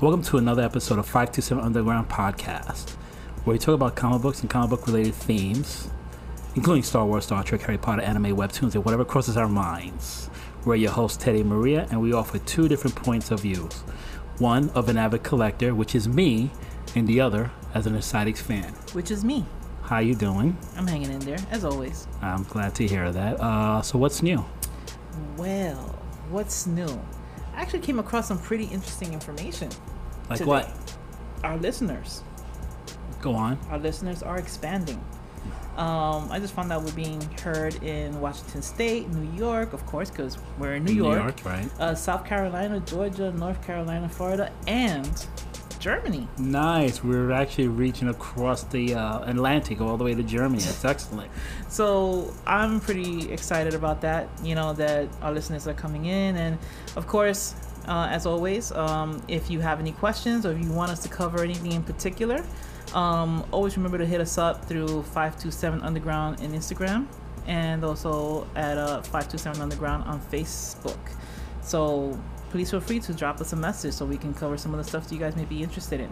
Welcome to another episode of 527 Underground Podcast, where we talk about comic books and comic book related themes, including Star Wars, Star Trek, Harry Potter, anime, webtoons, and whatever crosses our minds. We're your hosts, Teddy and Maria, and we offer two different points of views one of an avid collector, which is me, and the other as an Exciting fan. Which is me. How you doing? I'm hanging in there, as always. I'm glad to hear that. Uh, so, what's new? Well, what's new? I actually came across some pretty interesting information. Like today. what? Our listeners. Go on. Our listeners are expanding. Um, I just found out we're being heard in Washington State, New York, of course, because we're in New, New York, York, right? Uh, South Carolina, Georgia, North Carolina, Florida, and Germany. Nice. We're actually reaching across the uh, Atlantic all the way to Germany. That's excellent. So I'm pretty excited about that. You know that our listeners are coming in, and of course, uh, as always, um, if you have any questions or if you want us to cover anything in particular, um, always remember to hit us up through 527 Underground in Instagram, and also at uh, 527 Underground on Facebook. So please feel free to drop us a message so we can cover some of the stuff that you guys may be interested in.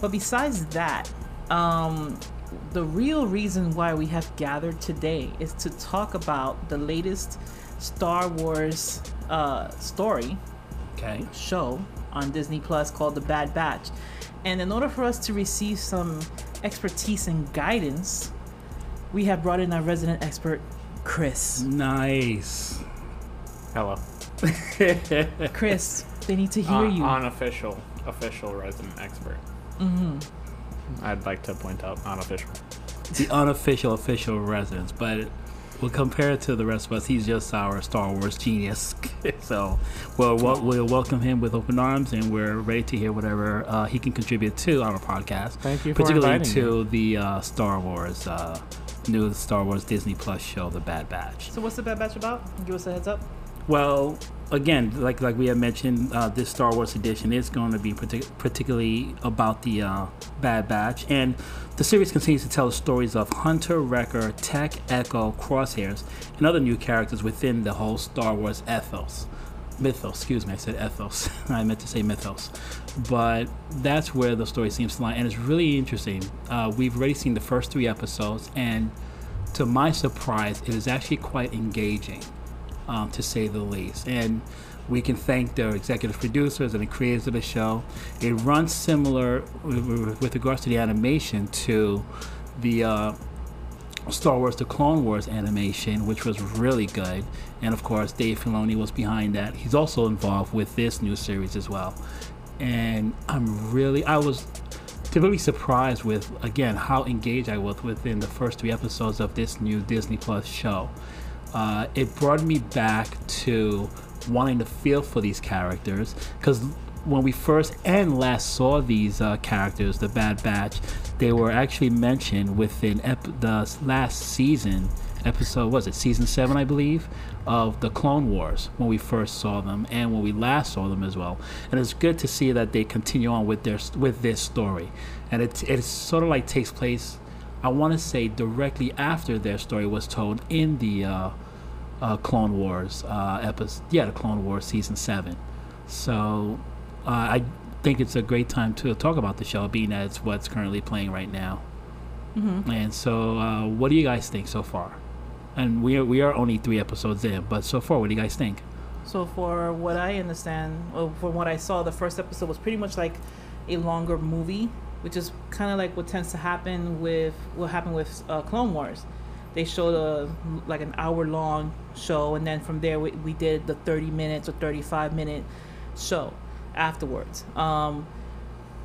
But besides that, um, the real reason why we have gathered today is to talk about the latest Star Wars uh, story Okay. show on Disney Plus called The Bad Batch. And in order for us to receive some expertise and guidance, we have brought in our resident expert, Chris. Nice. Hello. Chris, they need to hear Uh, you. Unofficial, official resident expert. Mm-hmm. I'd like to point out unofficial. the unofficial official residence, but we'll compare it to the rest of us. He's just our Star Wars genius. so we'll, we'll, we'll welcome him with open arms, and we're ready to hear whatever uh, he can contribute to our podcast. Thank you for particularly inviting to the uh, Star Wars uh, new Star Wars Disney Plus show, The Bad Batch. So what's The Bad Batch about? Give us a heads up. Well, again, like like we had mentioned, uh, this Star Wars edition is going to be partic- particularly about the uh, Bad Batch, and the series continues to tell the stories of Hunter, Wrecker, Tech, Echo, Crosshairs, and other new characters within the whole Star Wars ethos. Mythos, excuse me, I said ethos. I meant to say mythos. But that's where the story seems to lie, and it's really interesting. Uh, we've already seen the first three episodes, and to my surprise, it is actually quite engaging um, to say the least. And we can thank the executive producers and the creators of the show. It runs similar with, regards to the animation to the uh, Star Wars: The Clone Wars animation, which was really good. And of course, Dave Filoni was behind that. He's also involved with this new series as well. And I'm really, I was typically surprised with again how engaged I was within the first three episodes of this new Disney Plus show. Uh, it brought me back to wanting to feel for these characters because when we first and last saw these uh, characters, the Bad Batch, they were actually mentioned within ep- the last season episode. Was it season seven, I believe, of the Clone Wars when we first saw them and when we last saw them as well. And it's good to see that they continue on with their with this story, and it it sort of like takes place. I want to say directly after their story was told in the uh, uh, Clone Wars uh, episode. Yeah, the Clone Wars season seven. So uh, I think it's a great time to talk about the show, being that it's what's currently playing right now. Mm-hmm. And so, uh, what do you guys think so far? And we are we are only three episodes in, but so far, what do you guys think? So for what I understand, well, from what I saw, the first episode was pretty much like a longer movie, which is kind of like what tends to happen with what happened with uh, Clone Wars. They showed a like an hour long show, and then from there we, we did the thirty minutes or thirty five minute show afterwards. Um,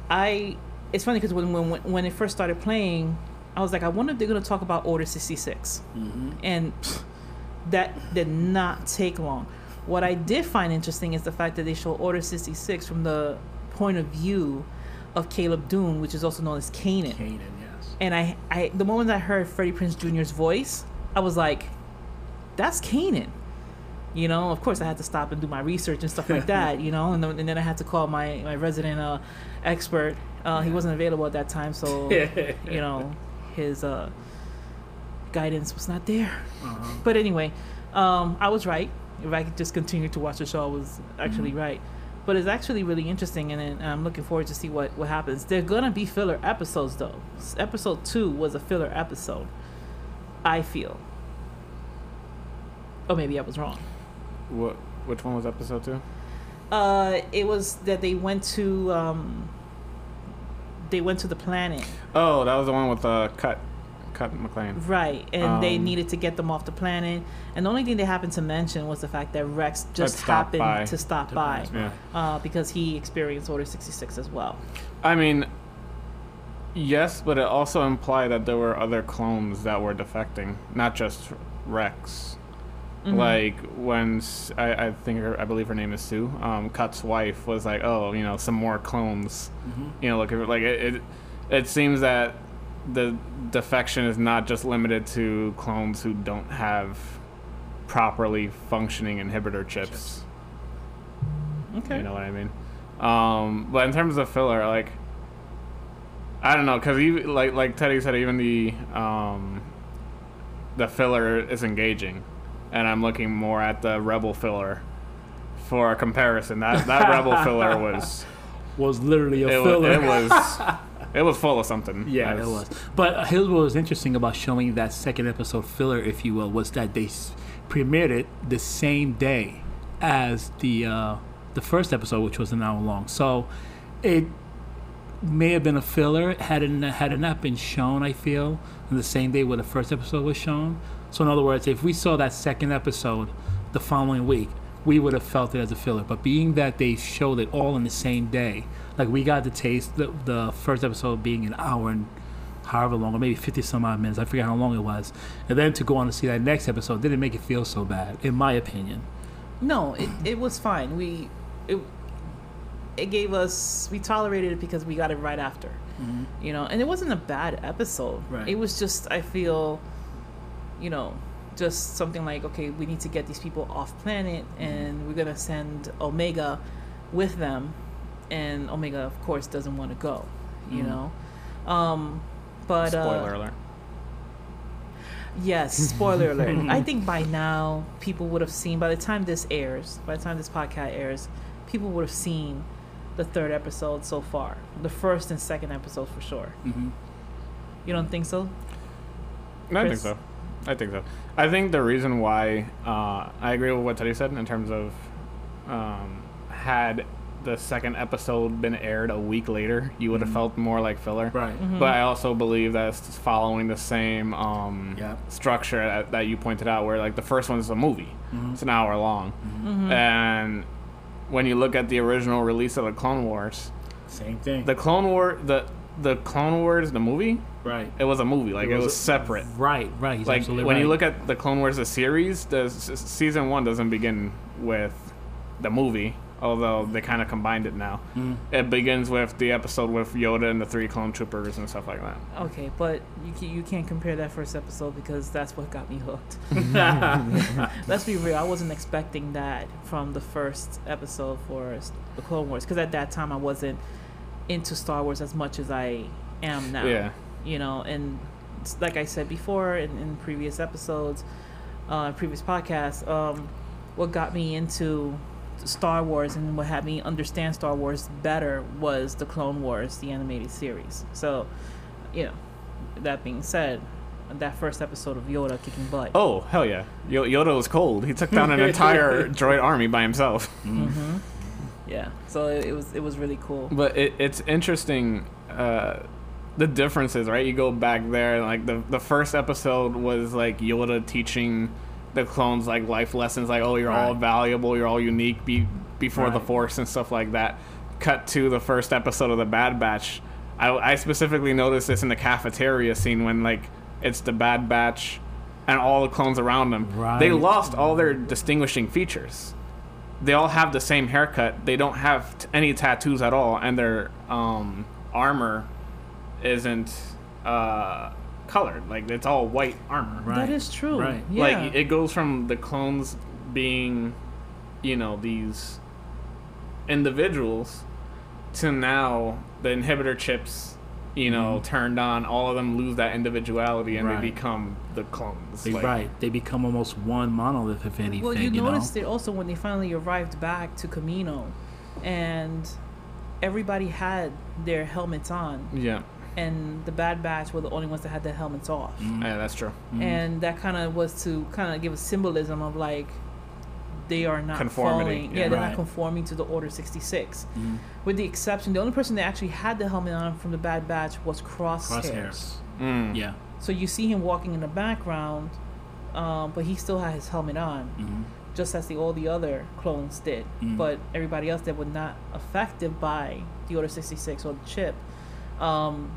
I it's funny because when, when when it first started playing, I was like, I wonder if they're gonna talk about Order sixty six Mm-hmm. and pfft, that did not take long. What I did find interesting is the fact that they show Order 66 from the point of view of Caleb Dume, which is also known as Kanan. Kanan, yes. And I, I, the moment I heard Freddie Prinze Jr.'s voice, I was like, "That's Kanan." You know, of course, I had to stop and do my research and stuff like that. You know, and then, and then I had to call my my resident uh, expert. Uh, he wasn't available at that time, so you know, his uh, guidance was not there. Uh-huh. But anyway, um, I was right. If I could just continue to watch the show, I was actually right. But it's actually really interesting, and, I'm looking forward to see what what happens. They're gonna be filler episodes, though. Episode two was a filler episode. I feel. Oh, maybe I was wrong. What? Which one was episode two? Uh, it was that they went to um, they went to the planet, Oh, that was the one with uh, cut, cut McLean. right? And they Um, needed to get them off the planet. And the only thing they happened to mention was the fact that Rex just happened by. to stop To by, Yeah. uh, because he experienced Order sixty six as well. I mean, yes, but it also implied that there were other clones that were defecting, not just Rex. Mhm. Like when I think her, I believe her name is Suu. Um, Cut's wife was like, "Oh, you know, some more clones." Mhm. You know, look like it, it. It seems that the defection is not just limited to clones who don't have properly functioning inhibitor chips. Okay. You know what I mean? Um, but in terms of filler, like, I don't know, because even like like Teddy said, even the um, the filler is engaging, and I'm looking more at the Rebel filler for a comparison. That that Rebel filler was Was literally a it, was filler. it was it was full of something. Yeah, it was. But here's what was interesting about showing that second episode filler, if you will, was that they s- premiered it the same day as the uh, the first episode, which was an hour long. So it may have been a filler had it n- had it not been shown. I feel on the same day where the first episode was shown. So in other words, if we saw that second episode the following week, we would have felt it as a filler. But being that they showed it all in the same day, like we got the taste, the, the first episode being an hour and however long, or maybe 50 some odd minutes, I forget how long it was. And then to go on to see that next episode didn't make it feel so bad, in my opinion. No, it, it was fine. We it it gave us we tolerated it because we got it right after. Mm-hmm. You know, and it wasn't a bad episode. Right. It was just I feel you know, just something like okay, we need to get these people off planet mm-hmm. and we're going to send Omega with them and Omega of course doesn't want to go, you Mhm. know. Um but uh, Spoiler alert. Yes, spoiler alert. I think by now people would have seen, by the time this airs, by the time this podcast airs, people would have seen the third episode so far. The first and second episode for sure. Mm-hmm. You don't think so? I think so. I think so. I think the reason why uh, I agree with what Teddy said in terms of um, had the second episode been aired a week later, you would have Mhm. felt more like filler. Right. Mhm. But I also believe that it's following the same um, Yeah. structure that, that you pointed out, where like the first one is a movie, Mhm. it's an hour long, Mhm. and when you look at the original release of the Clone Wars, Same thing. the Clone War, the the Clone Wars, the movie, right. it was a movie, like it was, a- separate. Right, right. He's like absolutely when right. you look at the Clone Wars the series, the s- season one doesn't begin with the movie, although they kind of combined it now. Mm. It begins with the episode with Yoda and the three clone troopers and stuff like that. Okay, but you can, you can't compare that first episode because that's what got me hooked. Let's be real. I wasn't expecting that from the first episode for the Clone Wars because at that time I wasn't into Star Wars as much as I am now. Yeah, you know and like i said before in, in previous episodes uh previous podcasts um what got me into star wars and what had me understand star wars better was the clone wars the animated series so you know that being said that first episode of yoda kicking butt Oh hell yeah! Yo- Yoda was cold. He took down an entire droid army by himself. Mm-hmm. yeah so it, it was it was really cool But it, it's interesting uh, the differences, right? You go back there, like the the first episode was like Yoda teaching the clones like life lessons, like oh you're all valuable, you're all unique, be before the Force and stuff like that. Cut to the first episode of the Bad Batch. I, I specifically noticed this in the cafeteria scene when like it's the Bad Batch and all the clones around them. They lost all their distinguishing features they all have the same haircut. They don't have t- any tattoos at all, and their um, armor isn't uh, colored. Like it's all white armor. Right. that is true Right. yeah Like it goes from the clones being, you know, these individuals to now the inhibitor chips. You know, mm-hmm. turned on. All of them lose that individuality, and Right. they become the clones. They, Like, right. They become almost one monolith, if anything. Well, you, you, noticed know? it also when they finally arrived back to Kamino. and everybody had their helmets on, Yeah, and the Bad Batch were the only ones that had their helmets off. Mhm. yeah, that's true. Mhm. and that kind of was to kind of give a symbolism of like they are not Conformity, following. yeah. Yeah, they're Right. not conforming to the Order 66. Mhm. With the exception, the only person that actually had the helmet on from the Bad Batch was Crosshairs. Crosshairs. Mm. Yeah. So you see him walking in the background, um, but he still had his helmet on, Mhm. just as the all the other clones did. Mm. But everybody else that were not affected by the Order 66 or the chip um,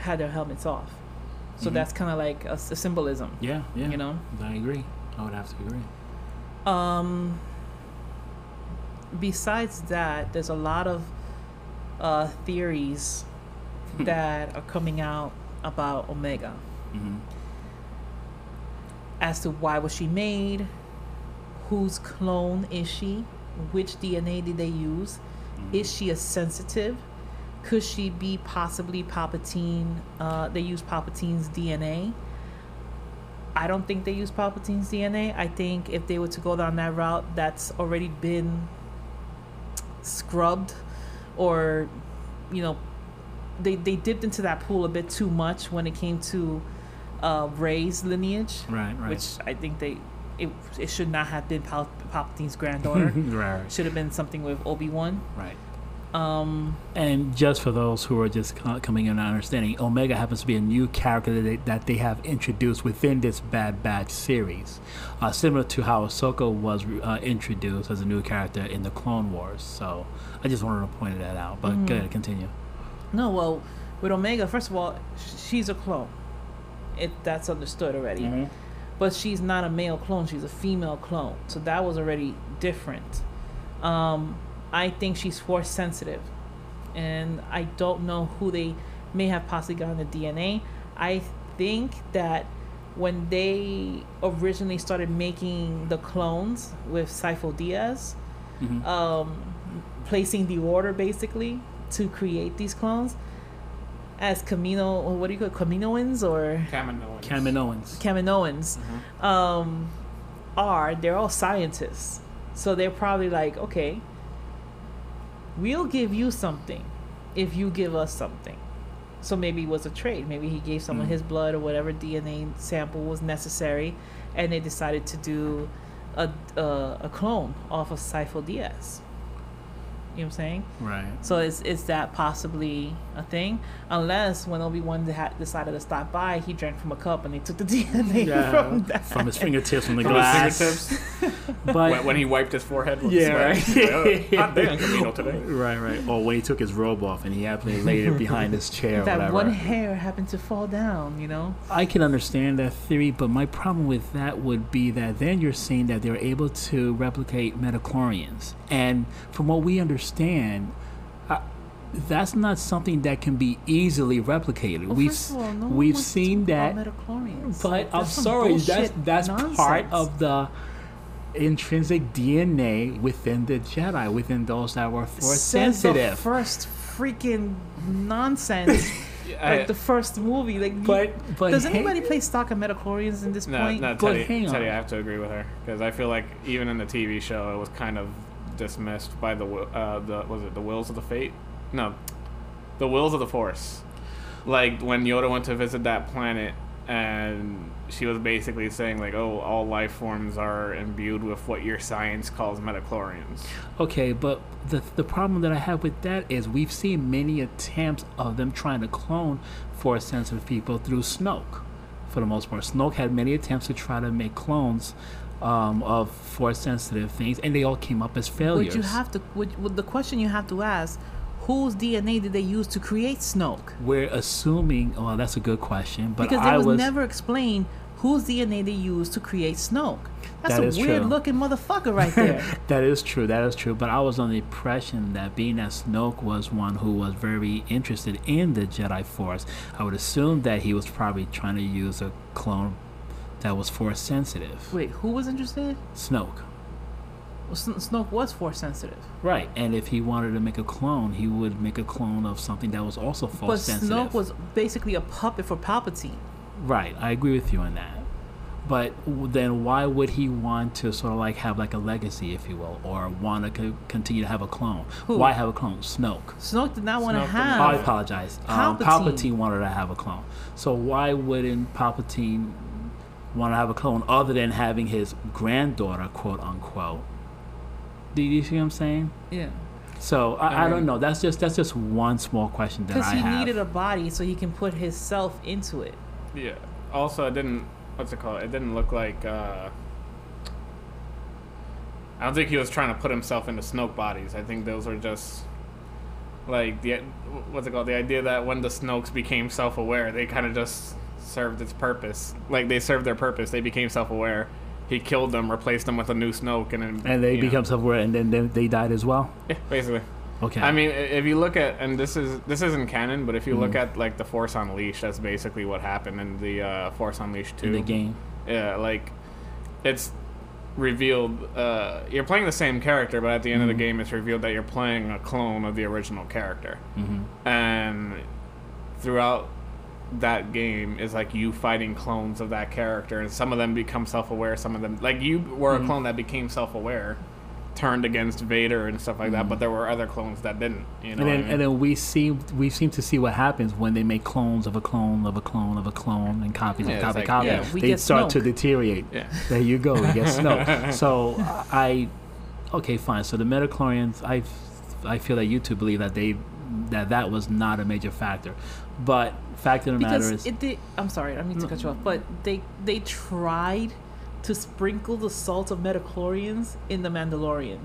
had their helmets off. So Mhm. that's kind of like a symbolism, Yeah. Yeah. you know. I agree. I would have to agree. Um, besides that, there's a lot of uh, theories that are coming out about Omega hmm as to why was she made, whose clone is she, which DNA did they use, is she a sensitive? Could she be possibly Palpatine? Uh, they use Palpatine's DNA. I don't think they use Palpatine's DNA. I think if they were to go down that route, that's already been scrubbed, or you know, they they dipped into that pool a bit too much when it came to uh, Rey's lineage, Right. Right. which I think they it it should not have been Pal- Palpatine's granddaughter. right. should have been something with Obi Wan. Right. Um, And just for those who are just coming in and understanding, Omega happens to be a new character that they, that they have introduced within this Bad Batch series, uh, similar to how Ahsoka was uh, introduced as a new character in the Clone Wars. So I just wanted to point that out. But Mhm. go ahead, continue. no, well, with Omega, first of all, she's a clone. It that's understood already. But she's not a male clone; she's a female clone. So that was already different. Um, I think she's force sensitive, and I don't know who they may have possibly gotten the DNA. I think that when they originally started making the clones with Sifo-Dyas, Mhm. um, placing the order basically to create these clones as Kamino, what do you call it, Kaminoans or Caminoans? Kaminoans. Kaminoans Mhm. um, are, they're all scientists. So they're probably like, okay, we'll give you something if you give us something. So maybe it was a trade. Maybe he gave someone Mm. his blood or whatever DNA sample was necessary, and they decided to do a, a, a clone off of Sifo-Dyas. You know what I'm saying? Right. So is is that possibly a thing? Unless when Obi Wan ha- decided to stop by, he drank from a cup and they took the DNA from that. From his fingertips from the From his glass. fingertips. But when, when he wiped his forehead with Yeah, the right. Like, oh, hot day on today. Right, right. Or when he took his robe off and he happened laid it behind his chair that whatever. one hair happened to fall down. You know. I can understand that theory, but my problem with that would be that then you're saying that they're able to replicate midichlorians. And from what we understand, that's not something that can be easily replicated. Well, we've first of all, no we've wants seen talk that, but Like, I'm that's sorry, that's bullshit that's part of the intrinsic DNA within the Jedi, within those that were force Since the sensitive. first freaking nonsense, I- like the first movie. Like, you- But but does hey- anybody play stock of midichlorians in this No, point? no, But Teddy, hang on. Teddy, I have to agree with her because I feel like even in the TV show, it was kind of dismissed by the uh, the was it the wills of the fate? No, the wills of the force. Like when Yoda went to visit that planet, and she was basically saying like, "Oh, all life forms are imbued with what your science calls midichlorians." Okay, but the the problem that I have with that is we've seen many attempts of them trying to clone force sensitive people through Snoke. For the most part, Snoke had many attempts to try to make clones um, of force sensitive things, and they all came up as failures. Would you have to? Would, would the question you have to ask? Whose DNA did they use to create Snoke? We're assuming. Well, that's a good question, but Because it was, was never explained whose DNA they used to create Snoke. That's That a weird true. looking motherfucker right there. That is true. That is true. But I was on the impression that being that Snoke was one who was very interested in the Jedi Force, I would assume that he was probably trying to use a clone that was Force sensitive. Wait, who was interested? Snoke. Well, Snoke was force sensitive, Right. And if he wanted to make a clone, he would make a clone of something that was also Force sensitive. But Snoke was basically a puppet for Palpatine. Right. I agree with you on that. But then why would he want to sort of like have like a legacy, if you will, or want to co- continue to have a clone? Who? Why have a clone? Snoke. Snoke did not want to Snoke did not- have. Oh, I apologize. Um, Palpatine. Palpatine wanted to have a clone. So why wouldn't Palpatine want to have a clone other than having his granddaughter, quote unquote? Do you see what I'm saying? Yeah, So I, I, I don't know. That's just that's just one small question that I because he have. needed a body so he can put his self into it. Yeah. Also, it didn't. What's it called? It didn't look like. Uh, I don't think he was trying to put himself into Snoke bodies. I think those were just like the what's it called? The idea that when the Snokes became self-aware, they kind of just served its purpose. Like they served their purpose. They became self-aware. He killed them, replaced them with a new Snoke, and then and they you know. become self-aware, and then they, they died as well. yeah, basically. Okay. I mean, if you look at, and this is this isn't canon, but if you look Mhm. at like the Force Unleashed, that's basically what happened in the uh, Force Unleashed two. in the game. Yeah, like it's revealed. Uh, you're playing the same character, but at the end of Mhm. the game, it's revealed that you're playing a clone of the original character, hmm and throughout that game is like you fighting clones of that character, and some of them become self-aware. Some of them, like you, were Mhm. a clone that became self-aware. Turned against Vader and stuff like that, Mhm. but there were other clones that didn't. You know, And what I then, mean? and then we see we seem to see what happens when they make clones of a clone of a clone of a clone and copies Yeah, of it's copy like- copy. yeah, they get start to deteriorate. yeah. There you go. You get Snoke. so I, okay, fine. So the Midichlorians, I, I feel that you two believe that they, that that was not a major factor, but fact of the matter because is, it did. I'm sorry, I don't mean to cut you off, but they they tried to sprinkle the salt of midichlorians in the Mandalorian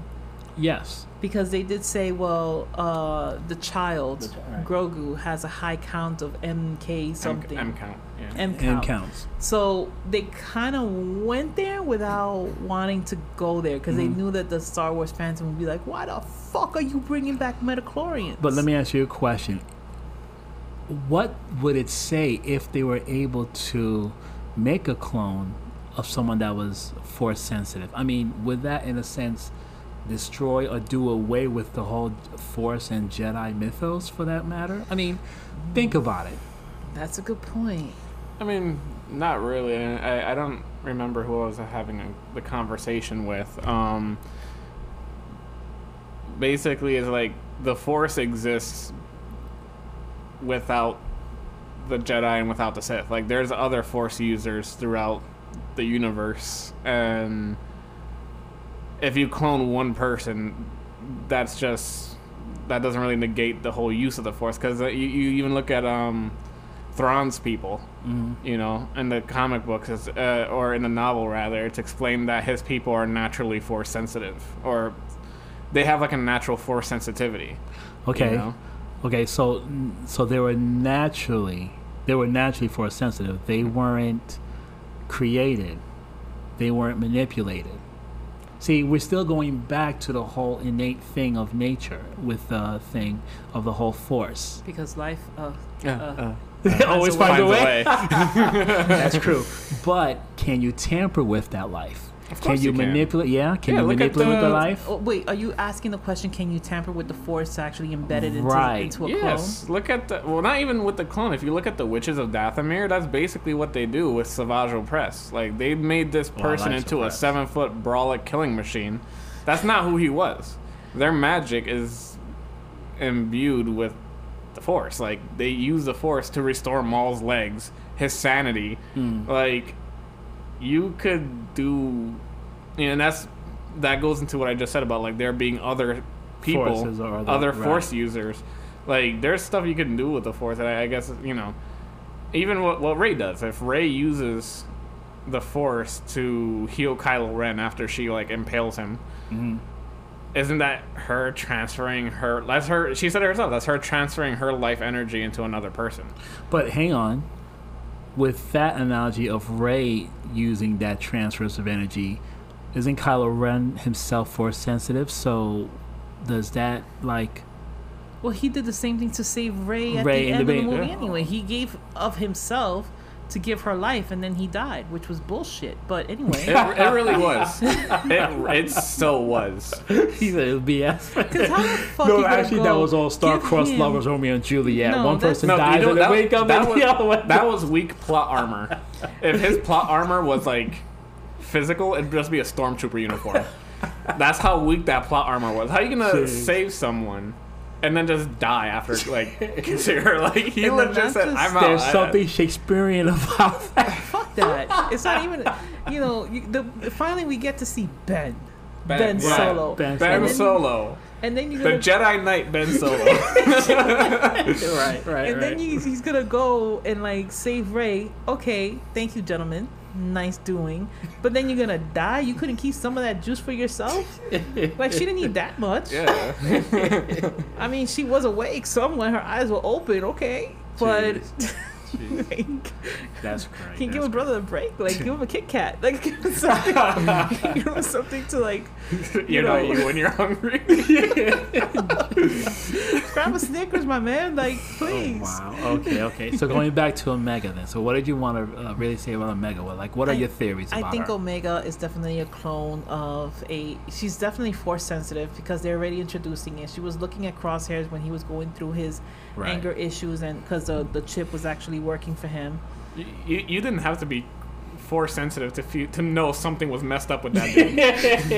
yes, because they did say, well, uh, the child The chi- right. Grogu has a high count of MK something. M count. Yeah. M and count. counts. So they kind of went there without wanting to go there because Mhm. they knew that the Star Wars fans would be like, "Why the fuck are you bringing back midichlorians?" But let me ask you a question. What would it say if they were able to make a clone of someone that was force sensitive? I mean, would that, in a sense, destroy or do away with the whole force and Jedi mythos for that matter? I mean, think about it. That's a good point. I mean, not really. I, I don't remember who I was having a, the conversation with. Um, basically, is like the Force exists without the Jedi and without the Sith. Like, there's other Force users throughout the universe, and if you clone one person, that's just that doesn't really negate the whole use of the Force. Because you, you even look at um, Thrawn's people Mm. you know, in the comic books, uh, or in the novel rather, it's explained that his people are naturally force sensitive, or they have like a natural force sensitivity. you Okay. know? Okay, so so they were naturally they were naturally force sensitive. They weren't created. They weren't manipulated. See, we're still going back to the whole innate thing of nature with the thing of the whole force. Because life, uh, Yeah. uh, Always a find a Finds way. That's true. But can you tamper with that life? Of Can you, you can. manipulate? Yeah, can Yeah, you manipulate with the the- life? oh, wait, are you asking the question? Can you tamper with the Force to actually embedded into, Right. into a clone? Yes, look at the well, not even with the clone. If you look at the Witches of Dathomir, that's basically what they do with Savage Opress. Like they made this Well, person like into a seven foot brawler killing machine. That's not who he was. Their magic is imbued with the Force. Like they use the Force to restore Maul's legs, his sanity. Mm. Like you could do, you know, and that's that goes into what I just said about like there being other people, Forces or other- other right. Force users. Like there's stuff you can do with the Force, and I, I guess you know, even what what Rey does. If Rey uses the Force to heal Kylo Ren after she like impales him, Mhm. isn't that her transferring her? That's her. She said it herself. That's her transferring her life energy into another person. But hang on. With that analogy of Rey using that transfers of energy, isn't Kylo Ren himself force sensitive? So does that like Well, he did the same thing to save Rey at Rey the end the of the movie yeah. anyway. He gave of himself to give her life, and then he died, which was bullshit. But anyway, It, it really was. It, it so was. He said it was BS. because how the fuck no, gonna actually, that was all star-crossed him- lovers, Romeo and Juliet. No, One person No, dies you know, and they that, wake up that and was, the other one. that was weak plot armor. If his plot armor was like physical, it'd just be a stormtrooper uniform. That's how weak that plot armor was. How are you gonna Jeez. save someone and then just die after like consider? Like he And legit not said, just- "I'm out." There's I- something Shakespearean about that. Fuck that. It's not even. You know, you, the finally we get to see Ben. Ben, Ben, yeah. Solo. Ben Ben And then- Solo, And then you're the gonna Jedi Knight Ben Solo. right, right, and then he's, he's gonna go and like save Rey. Okay, thank you, gentlemen. Nice doing. But then you're gonna die. You couldn't keep some of that juice for yourself. Like she didn't need that much. yeah. I mean, she was awake somewhere. Her eyes were open. Okay, but like, That's great. can you give a brother a break? Like, give him a Kit Kat. Like, give him something. give him something to like you know, know. you when you're hungry. grab a Snickers, my man. Like, please. Oh, please. wow. Okay. Okay. So going back to Omega, then. So what did you want to uh, really say about Omega? Well, like, what are I- your theories about I think her? Omega is definitely a clone of a. She's definitely force sensitive because they're already introducing it. She was looking at Crosshairs when he was going through his Right. anger issues, and because the the chip was actually working for him. you, you you didn't have to be force sensitive to fe- to know something was messed up with that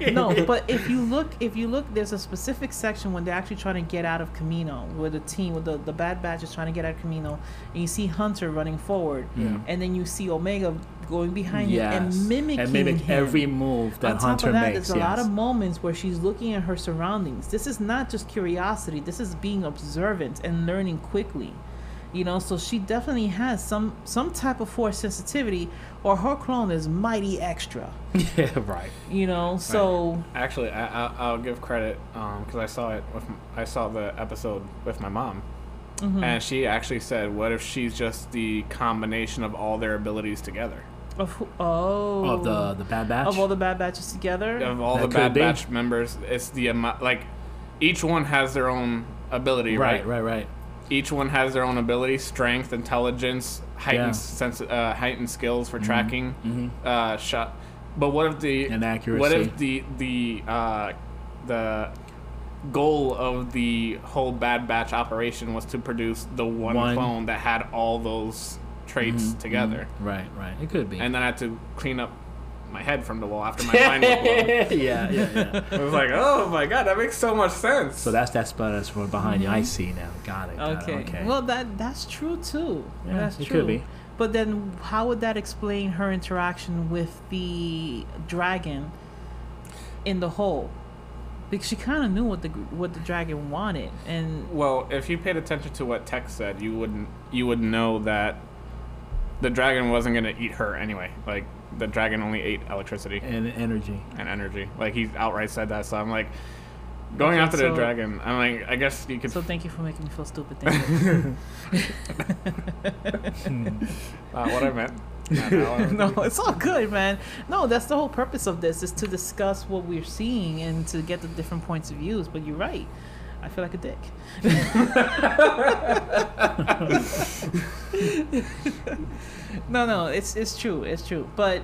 dude. no, but if you look, if you look, there's a specific section when they're actually trying to get out of Kamino, where the team, with the the Bad Batch is trying to get out of Kamino, and you see Hunter running forward, Yeah. and then you see Omega going behind Yes. him and mimicking and mimic him. every move that On top Hunter of that, makes. there's a lot of moments where she's looking at her surroundings. This is not just curiosity. This is being observant and learning quickly. You know, so she definitely has some some type of force sensitivity, or her clone is mighty extra. yeah. Right. You know, so Actually, I, I, I'll give credit because I saw it with i saw the episode with my mom, mhm. and she actually said, "What if she's just the combination of all their abilities together, of who, oh Of the the Bad Batch. of all the bad batches together. of all That the Bad be. Batch members? It's the amount like each one has their own ability, right? right. Right. Right. Each one has their own ability, strength, intelligence, heightened Yeah. sense, uh, heightened skills for tracking, mhm. uh, shot. But what if the And accuracy. What if the the uh, the goal of the whole Bad Batch operation was to produce the one, One. clone that had all those traits Mhm, together, mhm. Right. Right. It could be. and then I had to clean up my head from the wall after my mind was blown. yeah. Yeah. Yeah. I was like, oh my god, that makes so much sense. So that's that spot that's from behind you. I mm-hmm. see now. Got it. got it, Okay. Okay. Well, that that's true too. Yeah, that's it true. could be. But then, how would that explain her interaction with the dragon in the hole? Because she kind of knew what the what the dragon wanted, and well, if you paid attention to what Tex said, you wouldn't you would know that the dragon wasn't gonna eat her anyway. Like the dragon only ate electricity. and energy. and energy. Like he outright said that. So I'm like, going Okay, after so- the dragon. I'm like, I guess you could. so thank you for making me feel stupid. Thank you. uh, what I meant. Not how I- no, it's all good, man. No, that's the whole purpose of this is to discuss what we're seeing and to get the different points of views. But you're right. I feel like a dick. No, no, it's it's true, it's true. But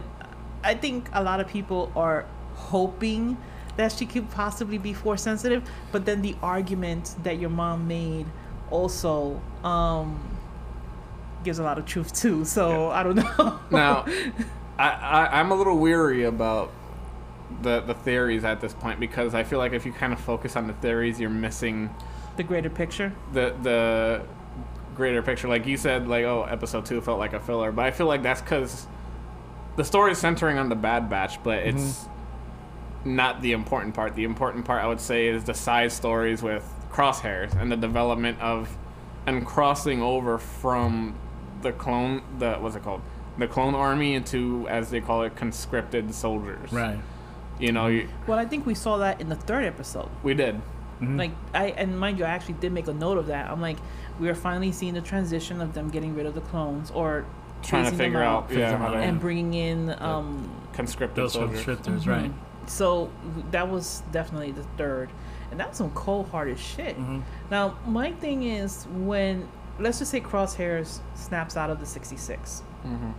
I think a lot of people are hoping that she could possibly be force sensitive. But then the argument that your mom made also um, gives a lot of truth too. So I don't know. now, I, I I'm a little weary about the the theories at this point because I feel like if you kind of focus on the theories, you're missing the greater picture. the the greater picture. Like you said, like oh, episode two felt like a filler, but I feel like that's because the story is centering on the Bad Batch, but it's not the important part. The important part, I would say, is the side stories with Crosshairs and the development of and crossing over from the clone, the what's it called, the clone army into as they call it, conscripted soldiers. Right. You know, you, Well, I think we saw that in the third episode. we did. Mhm. Like I and mind you, I actually did make a note of that. I'm like, we are finally seeing the transition of them getting rid of the clones or Trying to figure out, Phase yeah, them how and bringing in um conscripted Those soldiers. constrictors, mhm. right? So that was definitely the third, and that was some cold-hearted shit. Mhm. Now, my thing is when let's just say Crosshairs snaps out of the 66. Mm-hmm.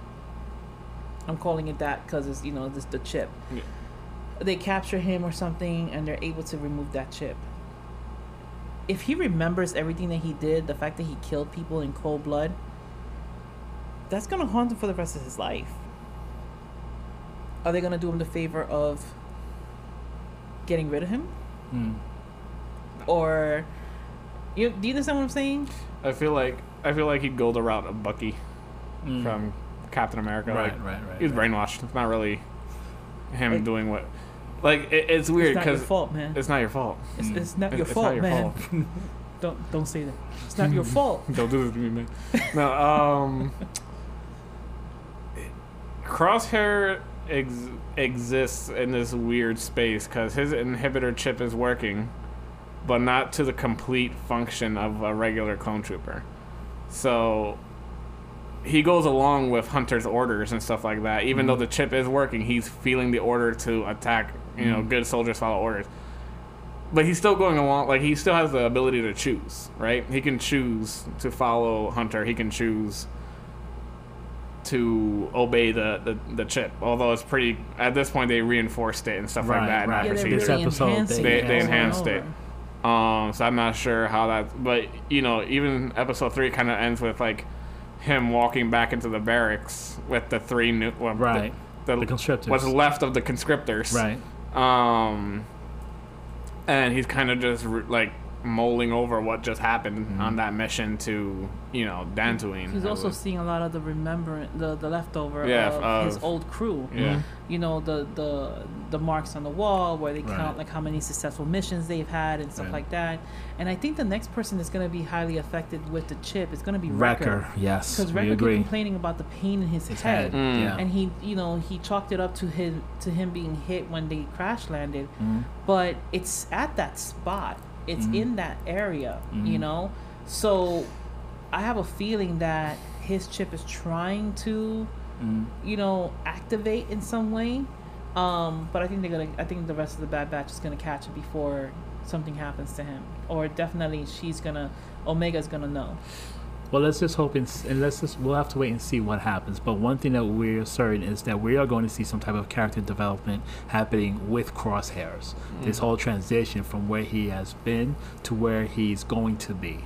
I'm calling it that because it's you know this the chip. Yeah. They capture him or something, and they're able to remove that chip. If he remembers everything that he did, the fact that he killed people in cold blood, that's gonna haunt him for the rest of his life. Are they gonna do him the favor of getting rid of him, Mm. or you do you understand what I'm saying? I feel like I feel like he'd go the route of Bucky Mm. from Captain America. right, like right, right. he's right. brainwashed. It's not really him Like- doing what. Like it, it's weird it's not your because fault, man. it's not your fault. It's, Mm. it's not your it's fault, not your man. fault. Don't don't say that. It's not your fault. Don't do this to me, man. No, um, Crosshair ex- exists in this weird space because his inhibitor chip is working, but not to the complete function of a regular clone trooper. So he goes along with Hunter's orders and stuff like that. Even though the chip is working, he's feeling the order to attack. You know, Mhm. good soldiers follow orders. But he's still going along. Like he still has the ability to choose, right? He can choose to follow Hunter. He can choose to obey the, the, the chip. Although it's pretty at this point they reinforced it and stuff like that. in right. Yeah, they're. This episode, enhancing they- it they enhanced it. Um, so I'm not sure how that, but you know, even episode three kind of ends with like him walking back into the barracks with the three new, well, the- Right. the, The conscriptors. what's left of the conscriptors, Right. Um, and he's kind of just like mulling over what just happened Mhm. on that mission to you know Dantooine. He's I also would- seeing a lot of the remembrance, the the leftover Yeah, of his old crew. yeah. You know the the the marks on the wall where they Right. count like how many successful missions they've had and stuff Right. like that. And I think the next person that's going to be highly affected with the chip is going to be Wrecker. Wrecker. Yes. Because We Wrecker kept complaining about the pain in his, His head. head. Mm. Yeah. And he, you know, he chalked it up to him to him being hit when they crash landed. Mhm. but it's at that spot it's Mhm. in that area you Mhm. know so i have a feeling that his chip is trying to Mhm. you know activate in some way um but i think they're gonna i think the rest of the bad batch is gonna catch it before something happens to him or definitely she's gonna omega's gonna know Well, let's just hope and, and let's just we'll have to wait and see what happens. But one thing that we're certain is that we are going to see some type of character development happening with Crosshairs. This whole transition from where he has been to where he's going to be.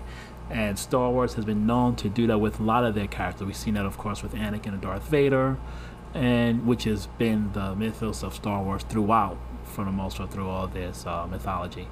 And Star Wars has been known to do that with a lot of their characters. We've seen that, of course, with Anakin and Darth Vader, and which has been the mythos of Star Wars throughout, for the most part, through all this uh, mythology.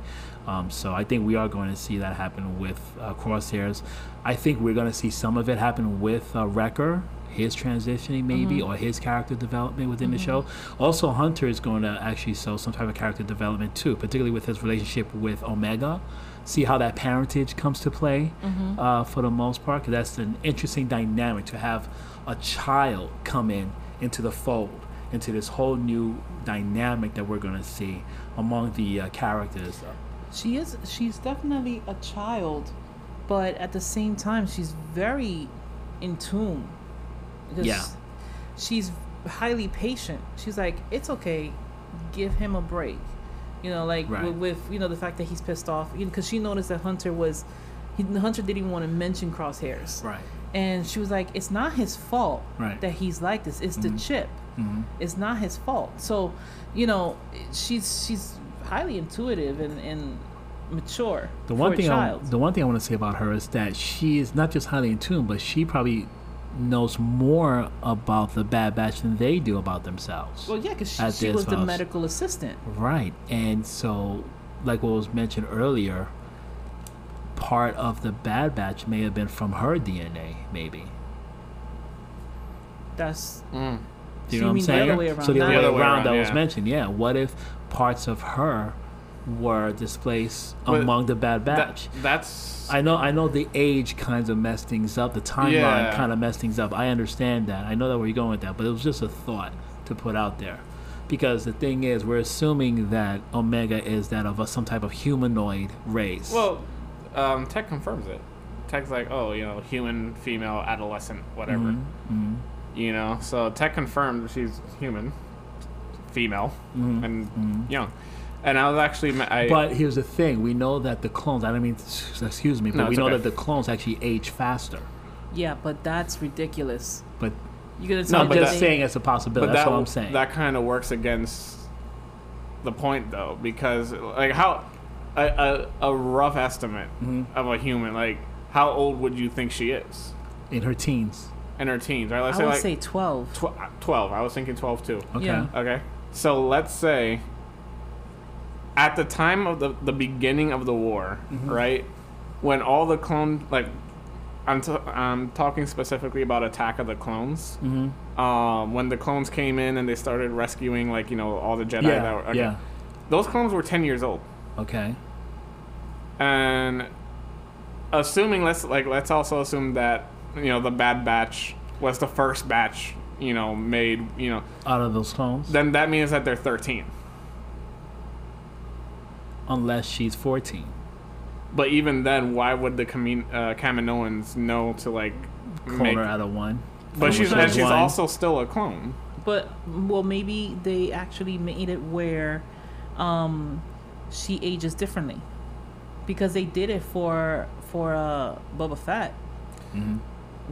Um, so I think we are going to see that happen with uh, Crosshairs. I think we're going to see some of it happen with uh, Wrecker, his transitioning maybe, or his character development within the show. Also, Hunter is going to actually show some type of character development too, particularly with his relationship with Omega. See how that parentage comes to play uh, for the most part, because that's an interesting dynamic to have a child come in into the fold, into this whole new dynamic that we're going to see among the uh, characters. She is she's definitely a child but at the same time she's very in tune because Yeah. she's highly patient she's like it's okay give him a break you know like Right. with, with you know the fact that he's pissed off because she noticed that hunter was he, hunter didn't even want to mention crosshairs Right. and she was like it's not his fault Right. that he's like this it's the chip hmm it's not his fault. So, you know, she's she's highly intuitive and, and mature The for one a thing I, the one thing I want to say about her is that she is not just highly in tune, but she probably knows more about the Bad Batch than they do about themselves. well, yeah, because she, she this was the medical assistant. Right. And so, like what was mentioned earlier, part of the Bad Batch may have been from her DNA, maybe. That's Mm. Do you know what I'm mean the saying? other way around, so the other way The other way around, around, that was mentioned. Yeah. What if parts of her were displaced But among the Bad That- Batch? that's I know, I know the age kind of messed things up. The timeline Yeah. kind of messed things up. I understand that. I know that where you're going with that, but it was just a thought to put out there, because the thing is, we're assuming that Omega is that of a, some type of humanoid race. well, um, Tech confirms it. Tech's like, oh, you know, human, female, adolescent, whatever. Mhm, mhm, You know, so Tech confirmed she's human, female, mhm, and mhm. young. And I was actually, ma- I, But here's the thing: we know that the clones. I don't mean, excuse me, but No, we know okay. that the clones actually age faster. Yeah, but that's ridiculous. But You're gonna no, tell I'm me just they- saying it's a possibility. That's that all I'm saying. that kind of works against the point though, because like how a a, a rough estimate Mhm. of a human, like how old would you think she is In her teens. in her teens? Right, let's I say would like say twelve. tw- twelve. I was thinking twelve too. Okay. Yeah. Okay. So let's say at the time of the, the beginning of the war, Mhm. right? When all the clone like I'm t- I'm talking specifically about Attack of the Clones. Mm-hmm. Um, when the clones came in and they started rescuing like, you know, all the Jedi Yeah. that were okay. Yeah. Those clones were 10 years old. Okay. And assuming let's like let's also assume that, you know, the Bad Batch was the first batch, you know, made, you know, Out of those clones, then that means that they're 13. unless she's 14. But even then, why would the Kamin- uh, Kaminoans know to like Clone make? her out of one. But she's and she's one. also still a clone. But well, maybe they actually made it where um, she ages differently because they did it for for uh, Boba Fett, Mhm.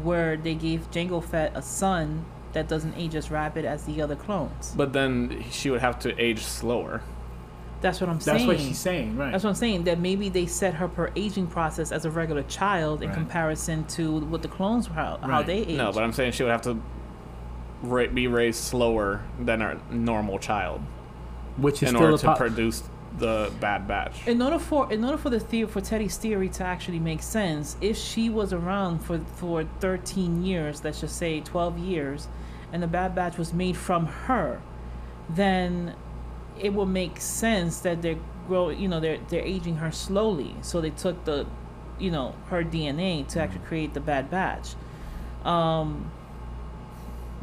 where they gave Jango Fett a son that doesn't age as rapid as the other clones. But then she would have to age slower. That's what I'm saying. That's what she's saying, right? That's what I'm saying. That maybe they set her per aging process as a regular child in Right. comparison to what the clones how, how Right. they age. No, but I'm saying she would have to ra- be raised slower than a normal child Which is in still order a to po- produce the Bad Batch. in order for in order for the theory for Teddy's theory to actually make sense, if she was around for for 13 years, let's just say 12 years, and the Bad Batch was made from her, then it will make sense that they're grow you know they're they're aging her slowly. So they took the you know her DNA to actually create the Bad Batch. Um,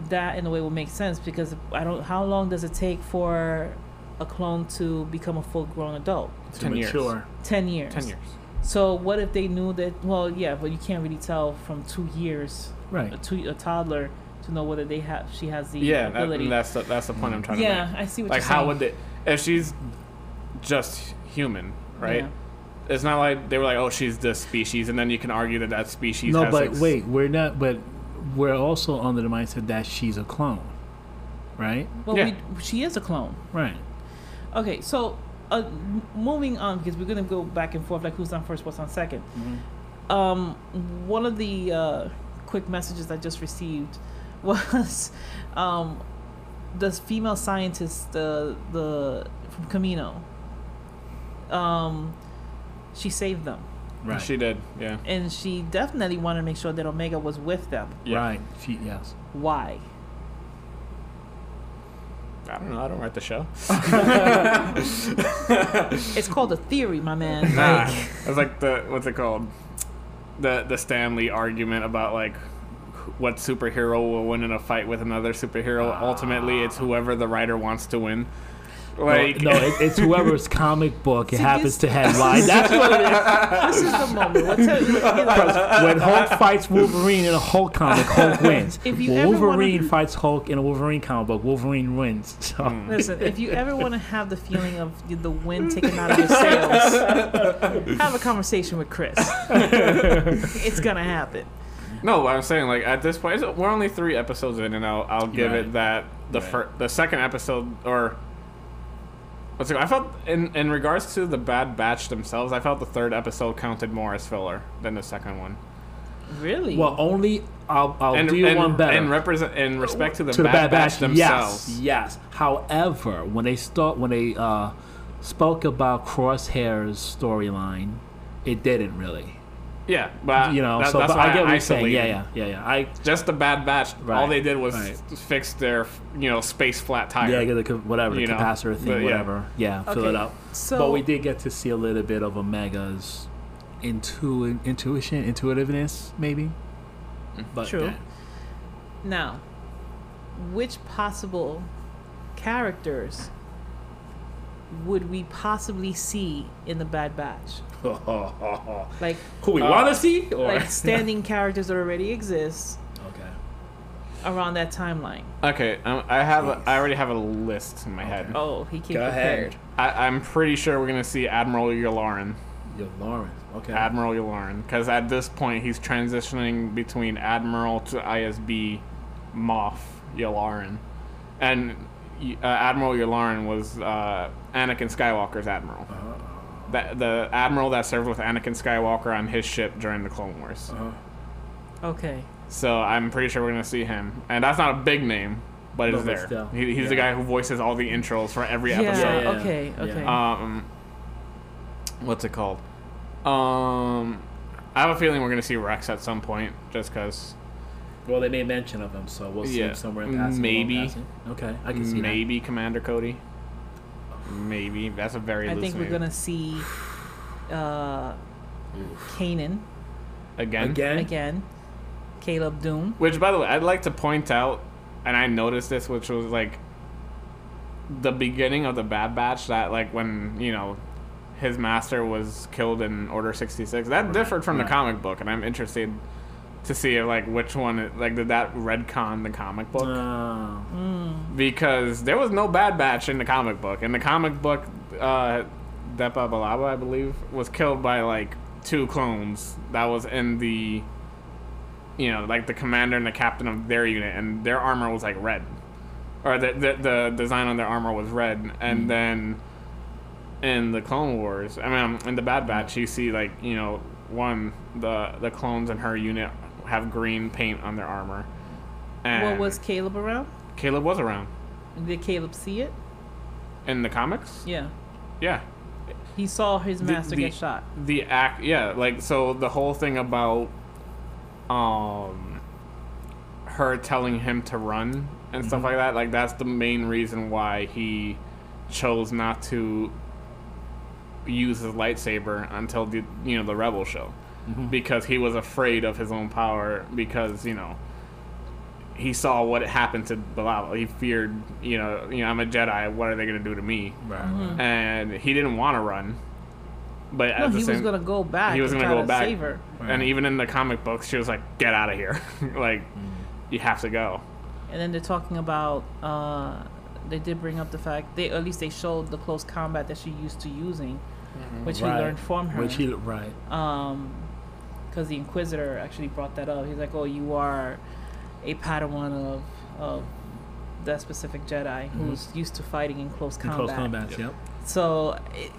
that in a way will make sense because I don't. How long does it take for a clone to become a full grown adult? to 10 years. mature. Ten years. Ten years. So what if they knew that? Well, yeah, but you can't really tell from two years right a, Right. two, a toddler to know whether they have she has the Yeah, that, ability. that's the, that's the point I'm trying to make. yeah. I see what Like, you're how saying. would they? If she's just human, right? Yeah. It's not like they were like, oh, she's this species, and then you can argue that that species. No, has but like, wait, we're not. But we're also under the mindset that she's a clone, right? Well, Yeah. we, she is a clone. Right. Okay, so uh, moving on because we're gonna go back and forth like who's on first, what's on 2nd Um, one of the uh, quick messages I just received was um, the female scientist, the the from Kamino. Um, she saved them, Right. She did, yeah. and she definitely wanted to make sure that Omega was with them. Yeah. Right. She, yes. Why? I don't know. I don't write the show. It's called a theory, my man. Nah, Like, it's like the what's it called? The the Stanley argument about like what superhero will win in a fight with another superhero. Ultimately, it's ah. whoever the writer wants to win. Like no, it, it's whoever's comic book it See, happens this- to headline. That's what it is. this is the moment. What tell- you know, when Hulk fights Wolverine in a Hulk comic, Hulk wins. If you When ever Wolverine fights Hulk in a Wolverine comic book, Wolverine wins. So, hmm. Listen, if you ever want to have the feeling of the wind taken out of your sails, have a conversation with Chris. it's gonna happen. No, what I'm saying like at this point it's- we're only three episodes in, and I'll I'll give Right. it that the Right. fir- the second episode or. What's it, I felt in in regards to the Bad Batch themselves, I felt the third episode counted more as filler than the second one. Really? well, only I'll, I'll and do you and, one better. and represent in respect to the, to Bad, the Bad Batch, Batch, themselves. yes, yes. However, when they start, when they uh, spoke about Crosshair's storyline, it didn't really. Yeah, but You know, that- so that's but I get what you're saying. Yeah, yeah, yeah, yeah. I Just the Bad Batch. All Right, they did was right. fix their, you know, space flat tire. yeah, get the whatever the You know, capacitor thing, but yeah. whatever. Yeah, fill it up. so but we did get to see a little bit of Omega's intu- intuition, intuitiveness, maybe. Mm-hmm. But True. yeah. now, which possible characters would we possibly see in the Bad Batch? Like, Who we Uh, want to see? Or? like standing characters that already exist. okay. around that timeline? Okay, um, I have. A, I already have a list in my head. Oh, he came Go prepared. ahead. I, I'm pretty sure we're gonna see Admiral Yularen. Yularen. Okay. Admiral Yularen, because at this point he's transitioning between Admiral to ISB Moff Yularen, and uh, Admiral Yularen was uh, Anakin Skywalker's admiral. Uh-huh. That the admiral that served with Anakin Skywalker on his ship during the Clone Wars. Uh-huh. Okay. So I'm pretty sure we're gonna see him, and that's not a big name, but it's but there. still. He, he's the Yeah. guy who voices all the intros for every Yeah, episode. Yeah, yeah, Okay. yeah. Okay. Um, what's it called? Um, I have a feeling we're gonna see Rex at some point, just because Well, they made mention of him, so we'll see Yeah. him somewhere in passing. Maybe. along passing. Okay, I can see maybe Commander Cody. Maybe that's a very I loose think we're name. gonna see uh, Kanan again. Again? again. Caleb Dume. Which, by the way, I'd like to point out, and I noticed this, which was like the beginning of the Bad Batch. That like when you know his master was killed in Order sixty six. That Right, differed from right. the comic book, and I'm interested to see if, like which one. Like did that retcon the comic book? Oh. because there was no Bad Batch in the comic book. In the comic book, uh, Depa Billaba, I believe, was killed by like two clones that was in the, you know, like the commander and the captain of their unit, and their armor was like red, or the the, the design on their armor was red, and then in the Clone Wars, I mean, in the Bad Batch, you see like you know one the the clones in her unit have green paint on their armor. And What was Caleb around? Caleb was around Did Caleb see it? in the comics? Yeah. Yeah. He saw his master the- get shot. The act, yeah, like so the whole thing about um her telling him to run and stuff like that, like that's the main reason why he chose not to use his lightsaber until the you know the rebel show because he was afraid of his own power because you know he saw what happened to Bilal. He feared, you know, you know, I'm a Jedi. What are they gonna do to me? Right, Mm-hmm. And he didn't want to run, but No, he same, was gonna go back. he was gonna try go to back. Save her. And even in the comic books, she was like, "Get out of here! like, you have to go." And then they're talking about. Uh, they did bring up the fact they at least they showed the close combat that she used to using, which he learned from her. Which he, right. um, because the Inquisitor actually brought that up. He's like, "Oh, you are a Padawan of of that specific Jedi who's used to fighting in close In combat." close combats, yep. So, it,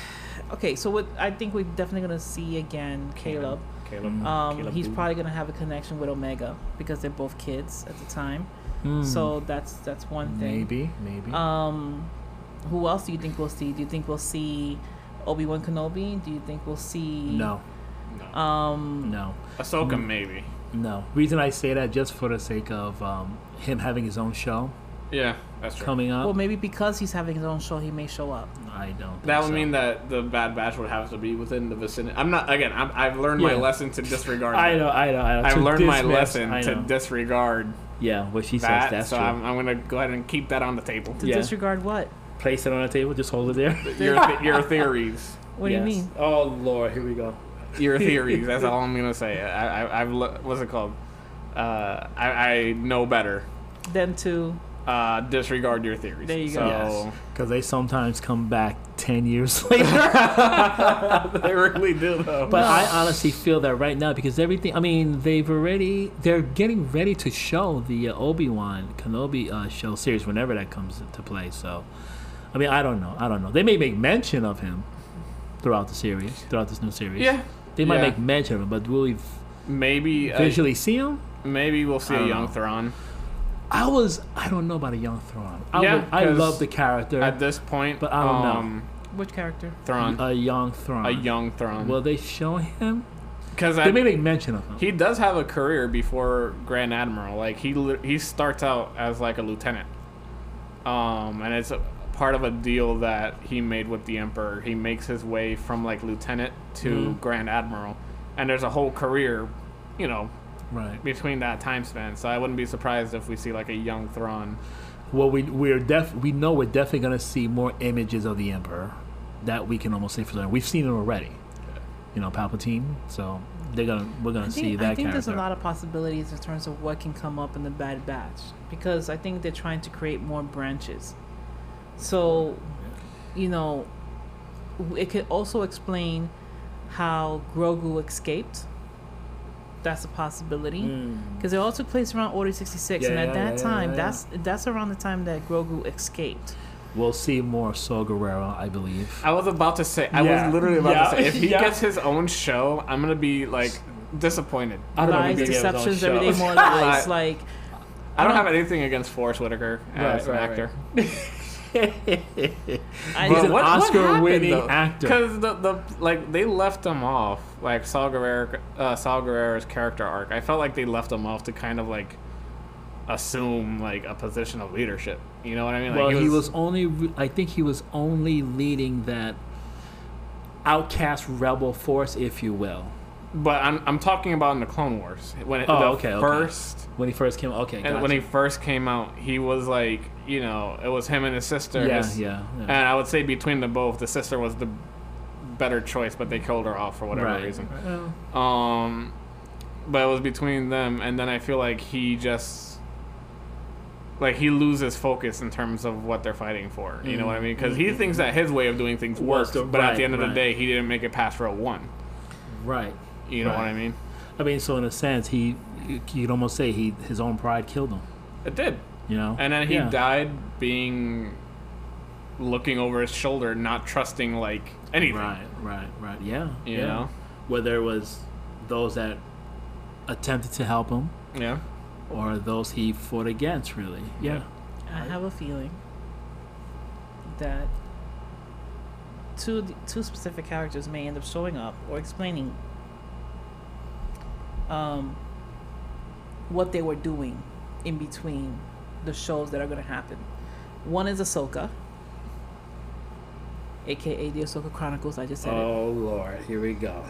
okay, so what I think we're definitely gonna see again, Caleb. Caleb. Um, Caleb he's Boone. probably gonna have a connection with Omega because they're both kids at the time. Mm. So that's that's one thing. maybe, maybe. Um, who else do you think we'll see? Do you think we'll see Obi Wan Kenobi? Do you think we'll see? no, no. Um, no, Ahsoka, mm. maybe. no. Reason I say that just for the sake of um, him having his own show Yeah, that's true. coming up. Well, maybe because he's having his own show, he may show up. I don't. Think That would so. mean that the Bad Batch would have to be within the vicinity. I'm not. Again, I'm, I've learned my lesson to disregard. I know, I know, I know. I've To learned my lesson to disregard yeah, what she says. That's so true. I'm, I'm gonna go ahead and keep that on the table. To Yeah. disregard what? Place it on the table. Just hold it there. Your th- your theories. What Yes. do you mean? Oh Lord, here we go. Your theories. That's all I'm gonna say. I, I I've le- what's it called? Uh, I, I know better. than to Uh, disregard your theories. There you go. So Yes. Because they sometimes come back ten years later. they really do though. But I honestly feel that right now because everything. I mean, they've already they're getting ready to show the uh, Obi Wan Kenobi uh, show series whenever that comes into play. So, I mean, I don't know. I don't know. They may make mention of him throughout the series, throughout this new series. yeah, they might yeah. make mention of him, but will we maybe uh, visually see him? maybe we'll see a young know. Thrawn I was. I don't know about a young Thrawn. I, Yeah, would- I 'cause love the character. at this point. But I don't know. um, which character? Thrawn, a young Thrawn. a young Thrawn, Will they show him? because They may make mention of him. he does have a career before Grand Admiral. Like he he starts out as like a lieutenant, um, and it's a, part of a deal that he made with the Emperor. He makes his way from like lieutenant to Mhm. Grand Admiral, and there's a whole career, you know, right. between that time span. So I wouldn't be surprised if we see like a young Thrawn. Well, we we're def we know we're definitely gonna see more images of the Emperor. That we can almost say for certain. We've seen it already. You know, Palpatine. So they're gonna we're gonna I see that I think there's a lot of possibilities in terms of what can come up in the Bad Batch because I think they're trying to create more branches. So, you know, it could also explain how Grogu escaped. That's a possibility Mm. because it all took place around Order 66, and at yeah, that yeah, time, yeah. that's that's around the time that Grogu escaped. We'll see more of Saw Gerrera, I believe. I was about to say. I Yeah. was literally about Yeah. to say. If he Yeah. gets his own show, I'm gonna be like disappointed. I don't Lies, he gets his own deceptions, show. everyday more lies. Like I don't I have anything against Forest Whitaker as an right, actor. I He's an Oscar-winning actor. Because the, the like they left him off like Saw Gerrera, uh, Saw Gerrera's character arc. I felt like they left him off to kind of like assume like a position of leadership. You know what I mean? Like well, he was, only. I think he was only leading that outcast rebel force, if you will, But I'm I'm talking about in the Clone Wars when it, Oh, the okay, okay. first when he first came. Okay, and when he first came out, he was like you know it was him and his sister. yeah, His- yeah, yeah. And I would say between the both, the sister was the better choice, but they killed her off for whatever right. reason. Well, Um, but it was between them, and then I feel like he just like he loses focus in terms of what they're fighting for. You know what I mean? Because he thinks that his way of doing things works, but at the end of the day, he didn't make it past row one. right. You know what I mean? I mean, so in a sense, he you'd almost say he his own pride killed him. It did, You know, and then he Yeah. died being looking over his shoulder, not trusting like anything. Right, right, right. Yeah, You yeah. know? whether it was those that attempted to help him Yeah. or those he fought against. Really, yeah. I have a feeling that two two specific characters may end up showing up or explaining um, what they were doing in between the shows that are going to happen. One is Ahsoka, aka the Ahsoka Chronicles. I just said it, Oh Lord, here we go.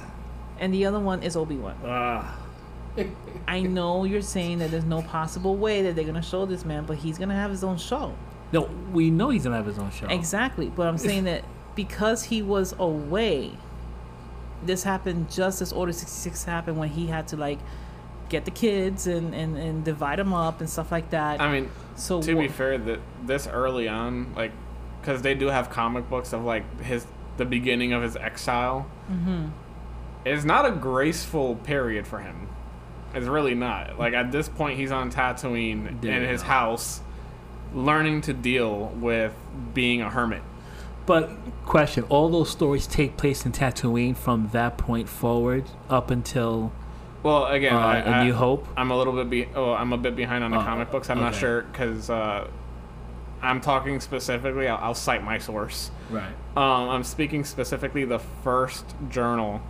and the other one is Obi Wan. Ah, I know you're saying that there's no possible way that they're going to show this man, but he's going to have his own show. no, we know he's gonna have his own show. Exactly, but I'm saying that because he was away, this happened just as Order 66 happened when he had to like get the kids and and, and divide them up and stuff like that. I mean, so to be fair, that this early on, like, because they do have comic books of like his the beginning of his exile. Mm-hmm. It's not a graceful period for him. It's really not. Like at this point, he's on Tatooine There in his house, learning to deal with being a hermit. But question: All those stories take place in Tatooine from that point forward up until Well, again, uh, I, A I- New Hope. I'm a little bit be oh, I'm a bit behind on the Oh, comic books. I'm not sure because uh, I'm talking specifically. I'll, I'll cite my source. Right. Um, I'm speaking specifically the first journal.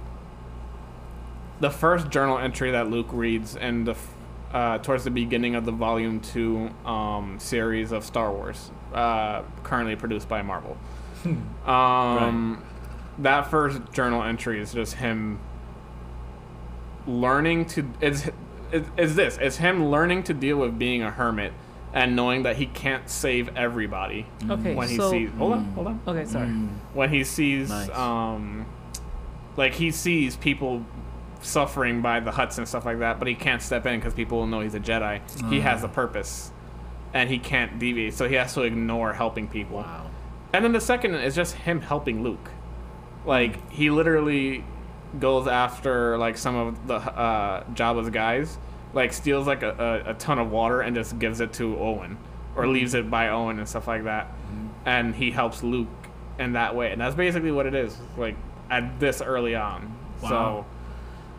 The first journal entry that Luke reads in the f- uh, towards the beginning of the Volume Two um, series of Star Wars, uh, currently produced by Marvel. Um, That first journal entry is just him learning to. It's, it's, it's this. It's him learning to deal with being a hermit and knowing that he can't save everybody okay, when he so sees. Hold on, hold on okay, sorry. when he sees Nice. um like he sees people suffering by the Hutts and stuff like that but he can't step in because people will know he's a jedi he has a purpose and he can't deviate so he has to ignore helping people Wow. And then the second is just him helping luke. Like he literally goes after like some of the uh jabba's guys like steals like a, a, a ton of water and just gives it to owen or leaves it by owen and stuff like that. And he helps luke in that way. And that's basically what it is like at this early on. Wow.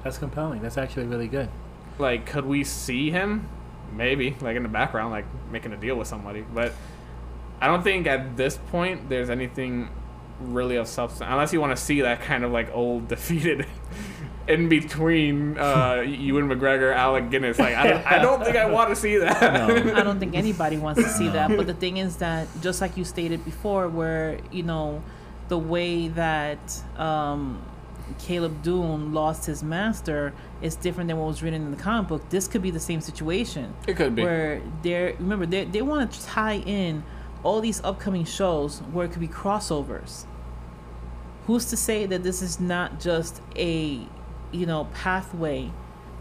That's compelling. That's actually really good. like could we see him? Maybe. Like in the background like making a deal with somebody. But i don't think at this point there's anything really of substance unless you want to see that kind of like old defeated in between uh ewan mcgregor alec guinness like i don't, I don't think i want to see that No. I don't think anybody wants to see that. But the thing is that, just like you stated before, where you know, the way that um, Caleb Dume lost his master is different than what was written in the comic book. This could be the same situation. it could be Where they're remember they they want to tie in all these upcoming shows where it could be crossovers. Who's to say that this is not just a you know pathway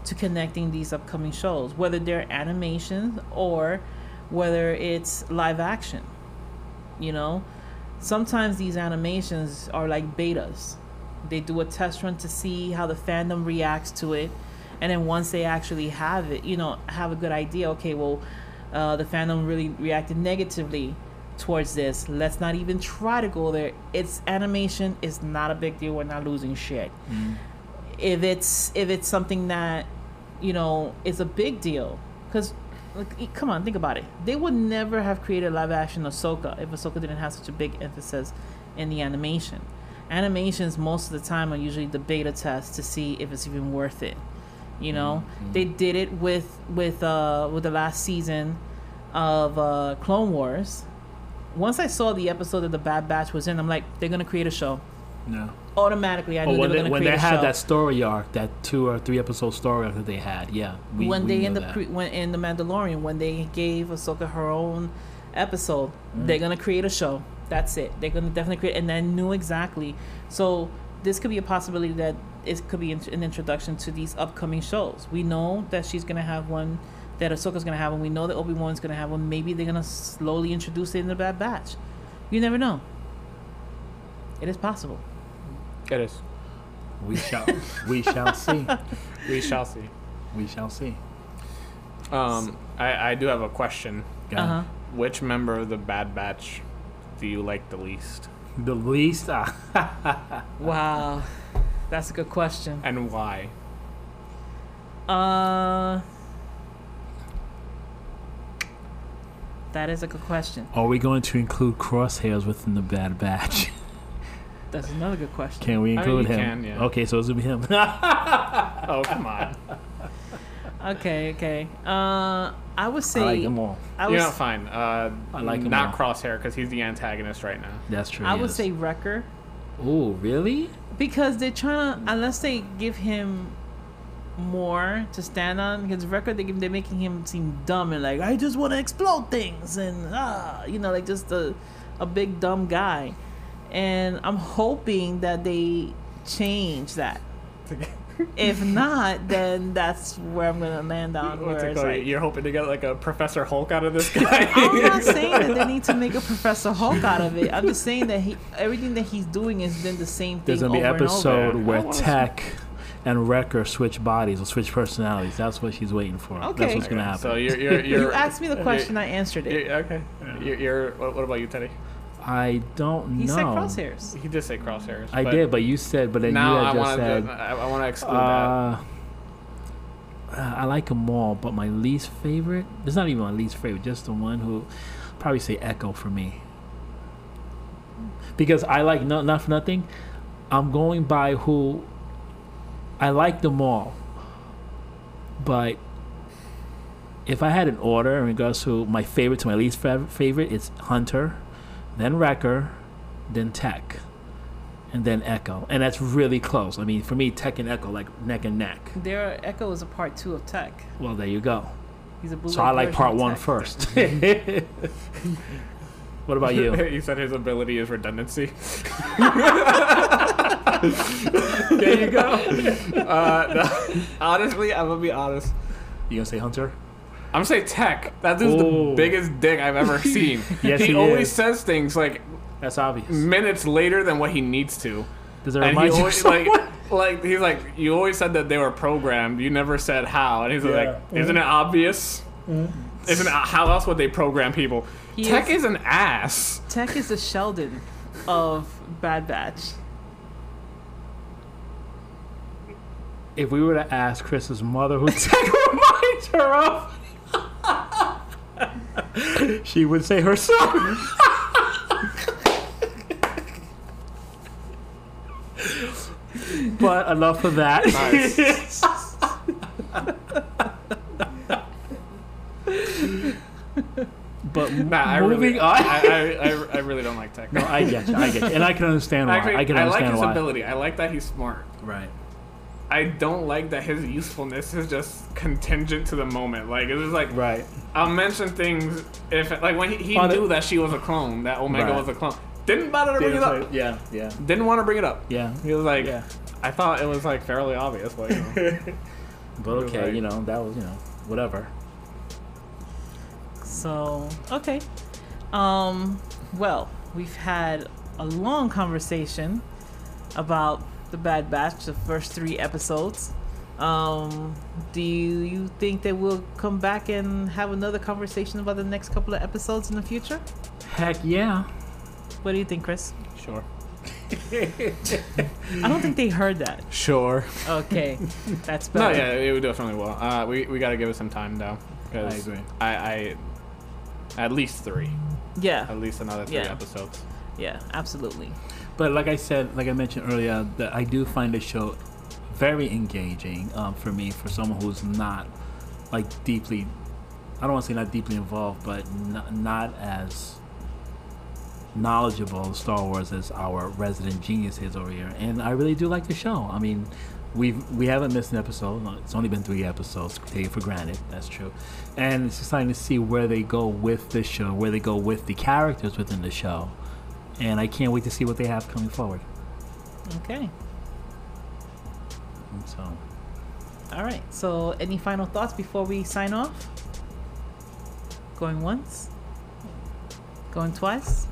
to connecting these upcoming shows, whether they're animations or whether it's live action. You know, sometimes these animations are like betas. They do a test run to see how the fandom reacts to it, and then once they actually have it, you know, have a good idea. Okay, well, uh, the fandom really reacted negatively towards this. Let's not even try to go there. It's animation. is not a big deal. We're not losing shit. If it's if it's something that you know is a big deal, because like, come on, think about it. They would never have created live action Ahsoka if Ahsoka didn't have such a big emphasis in the animation. Animations most of the time are usually the beta test to see if it's even worth it. You know, they did it with with uh with the last season of uh, Clone Wars. Once I saw the episode that the Bad Batch was in, I'm like, they're gonna create a show. No. Automatically, I knew Oh, they when were they, gonna create a show. when they had show. that story arc, that two or three episode story arc that they had, yeah. We, when we they in the pre- when in the Mandalorian, when they gave Ahsoka her own episode, mm-hmm. they're gonna create a show. That's it. They're gonna definitely create, and I knew exactly. So this could be a possibility that it could be an introduction to these upcoming shows. We know that she's gonna have one, that Ahsoka's gonna have one. We know that Obi Wan's gonna have one. Maybe they're gonna slowly introduce it in the Bad Batch. You never know. It is possible. It is. we shall we shall see. We shall see. We shall see. Um, I, I do have a question. Uh-huh. Which member of the Bad Batch do you like the least, The least ah, Wow, that's a good question. and why? Uh, that is a good question. Are we going to include crosshairs within the Bad Batch? That's another good question. Can we I mean, include him? can, yeah. Okay, so it's gonna be him. Oh come on! Okay, okay. Uh, I would say I like them all. I you would know, s- fine. Uh, I like 'em not all. Crosshair because he's the antagonist right now. That's true. I would is. say Wrecker Oh, really? because they're trying to unless they give him more to stand on because record they, they're making him seem dumb and like I just want to explode things and ah you know like just a a big dumb guy, and I'm hoping that they change that. if not, then that's where I'm gonna land on. Where it's like, You're hoping to get like a Professor Hulk out of this guy. I'm not saying that they need to make a Professor Hulk out of it. I'm just saying that he everything that he's doing has been the same thing There's gonna be over and episode where wanna Tech and Wrecker switch bodies or switch personalities. That's what she's waiting for. That's Okay. what's gonna happen. So you're you're, you're You asked me the question, I answered it. you're- okay. You're, you're what, what about you, Teddy? I don't He know. He said crosshairs. He did say crosshairs. I did, but you said, but then Now you I had just wanna, I, I want to exclude that. Uh, I like them all, but my least favorite. It's not even my least favorite. Just the one who, probably say Echo for me. Because I like no, not for nothing. I'm going by who. I like them all, but if I had an order in regards to my favorite to my least fav- favorite, it's Hunter, then Wrecker, then Tech, and then Echo, and that's really close. I mean, for me, Tech and Echo like neck and neck. There, Echo is a part two of Tech. Well, there you go. He's a blue. So I like part one first. what about you? you said his ability is redundancy. There you go. Uh, no, honestly, I'm gonna be honest. You gonna say Hunter? I'm gonna say Tech. That dude's Ooh. the biggest dick I've ever seen. Yes, he, he always is. says things like That's obvious. minutes later than what he needs to. Does it And he remind you of always like someone? like he's like you always said that they were programmed. You never said how. And he's Yeah. like, isn't it obvious? Isn't it, how else would they program people? He Tech is- is an ass. Tech is the Sheldon of Bad Batch. If we were to ask Chris's mother who Tech reminds her of, she would say her son. but enough of that. Nice. But Nah, I moving really, on. I, I, I, I really don't like Tech. no, I get you. I get you, and I can understand why. Actually, I can understand I like his why. ability. I like that he's smart. Right. I don't like that his usefulness is just contingent to the moment. Like it's just like Right. I'll mention things if like when he, he the- knew that she was a clone, that Omega Right. was a clone. didn't bother to bring it up. Yeah, yeah, Didn't want to bring it up. yeah. He was like, Yeah. I thought it was like fairly obvious, but you know. But okay, Right. you know that was you know whatever. So okay. Um. Well, we've had a long conversation about the Bad Batch, the first three episodes. Um, do you think that we'll come back and have another conversation about the next couple of episodes in the future? Heck yeah. What do you think, Chris? sure. I don't think they heard that. Sure. Okay, that's better. No, yeah, it would definitely will. Uh, we we got to give it some time though. 'cause I agree. I, I at least three, Yeah, at least another three Yeah. episodes. yeah, absolutely. But like I said, like I mentioned earlier, that I do find the show very engaging um, for me, for someone who's not like deeply, I don't want to say not deeply involved, but not, not as knowledgeable Star Wars as our resident genius is over here. And I really do like the show. I mean, we've we haven't missed an episode. It's only been three episodes. Take it for granted. That's true. And it's exciting to see where they go with this show, where they go with the characters within the show. And I can't wait to see what they have coming forward. Okay. So, All right. So, any final thoughts before we sign off? Going once? Going twice?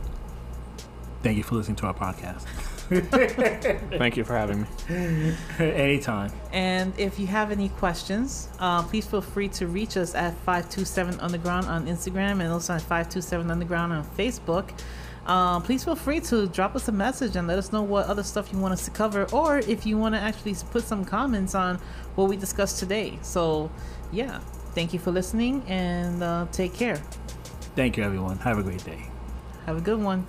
thank you for listening to our podcast. Thank you for having me. Anytime. And if you have any questions, uh, please feel free to reach us at 527 Underground on Instagram and also at 527 Underground on Facebook. Um, please feel free to drop us a message and let us know what other stuff you want us to cover, or if you want to actually put some comments on what we discussed today. So, yeah, thank you for listening and uh, take care. Thank you, everyone. Have a great day. Have a good one.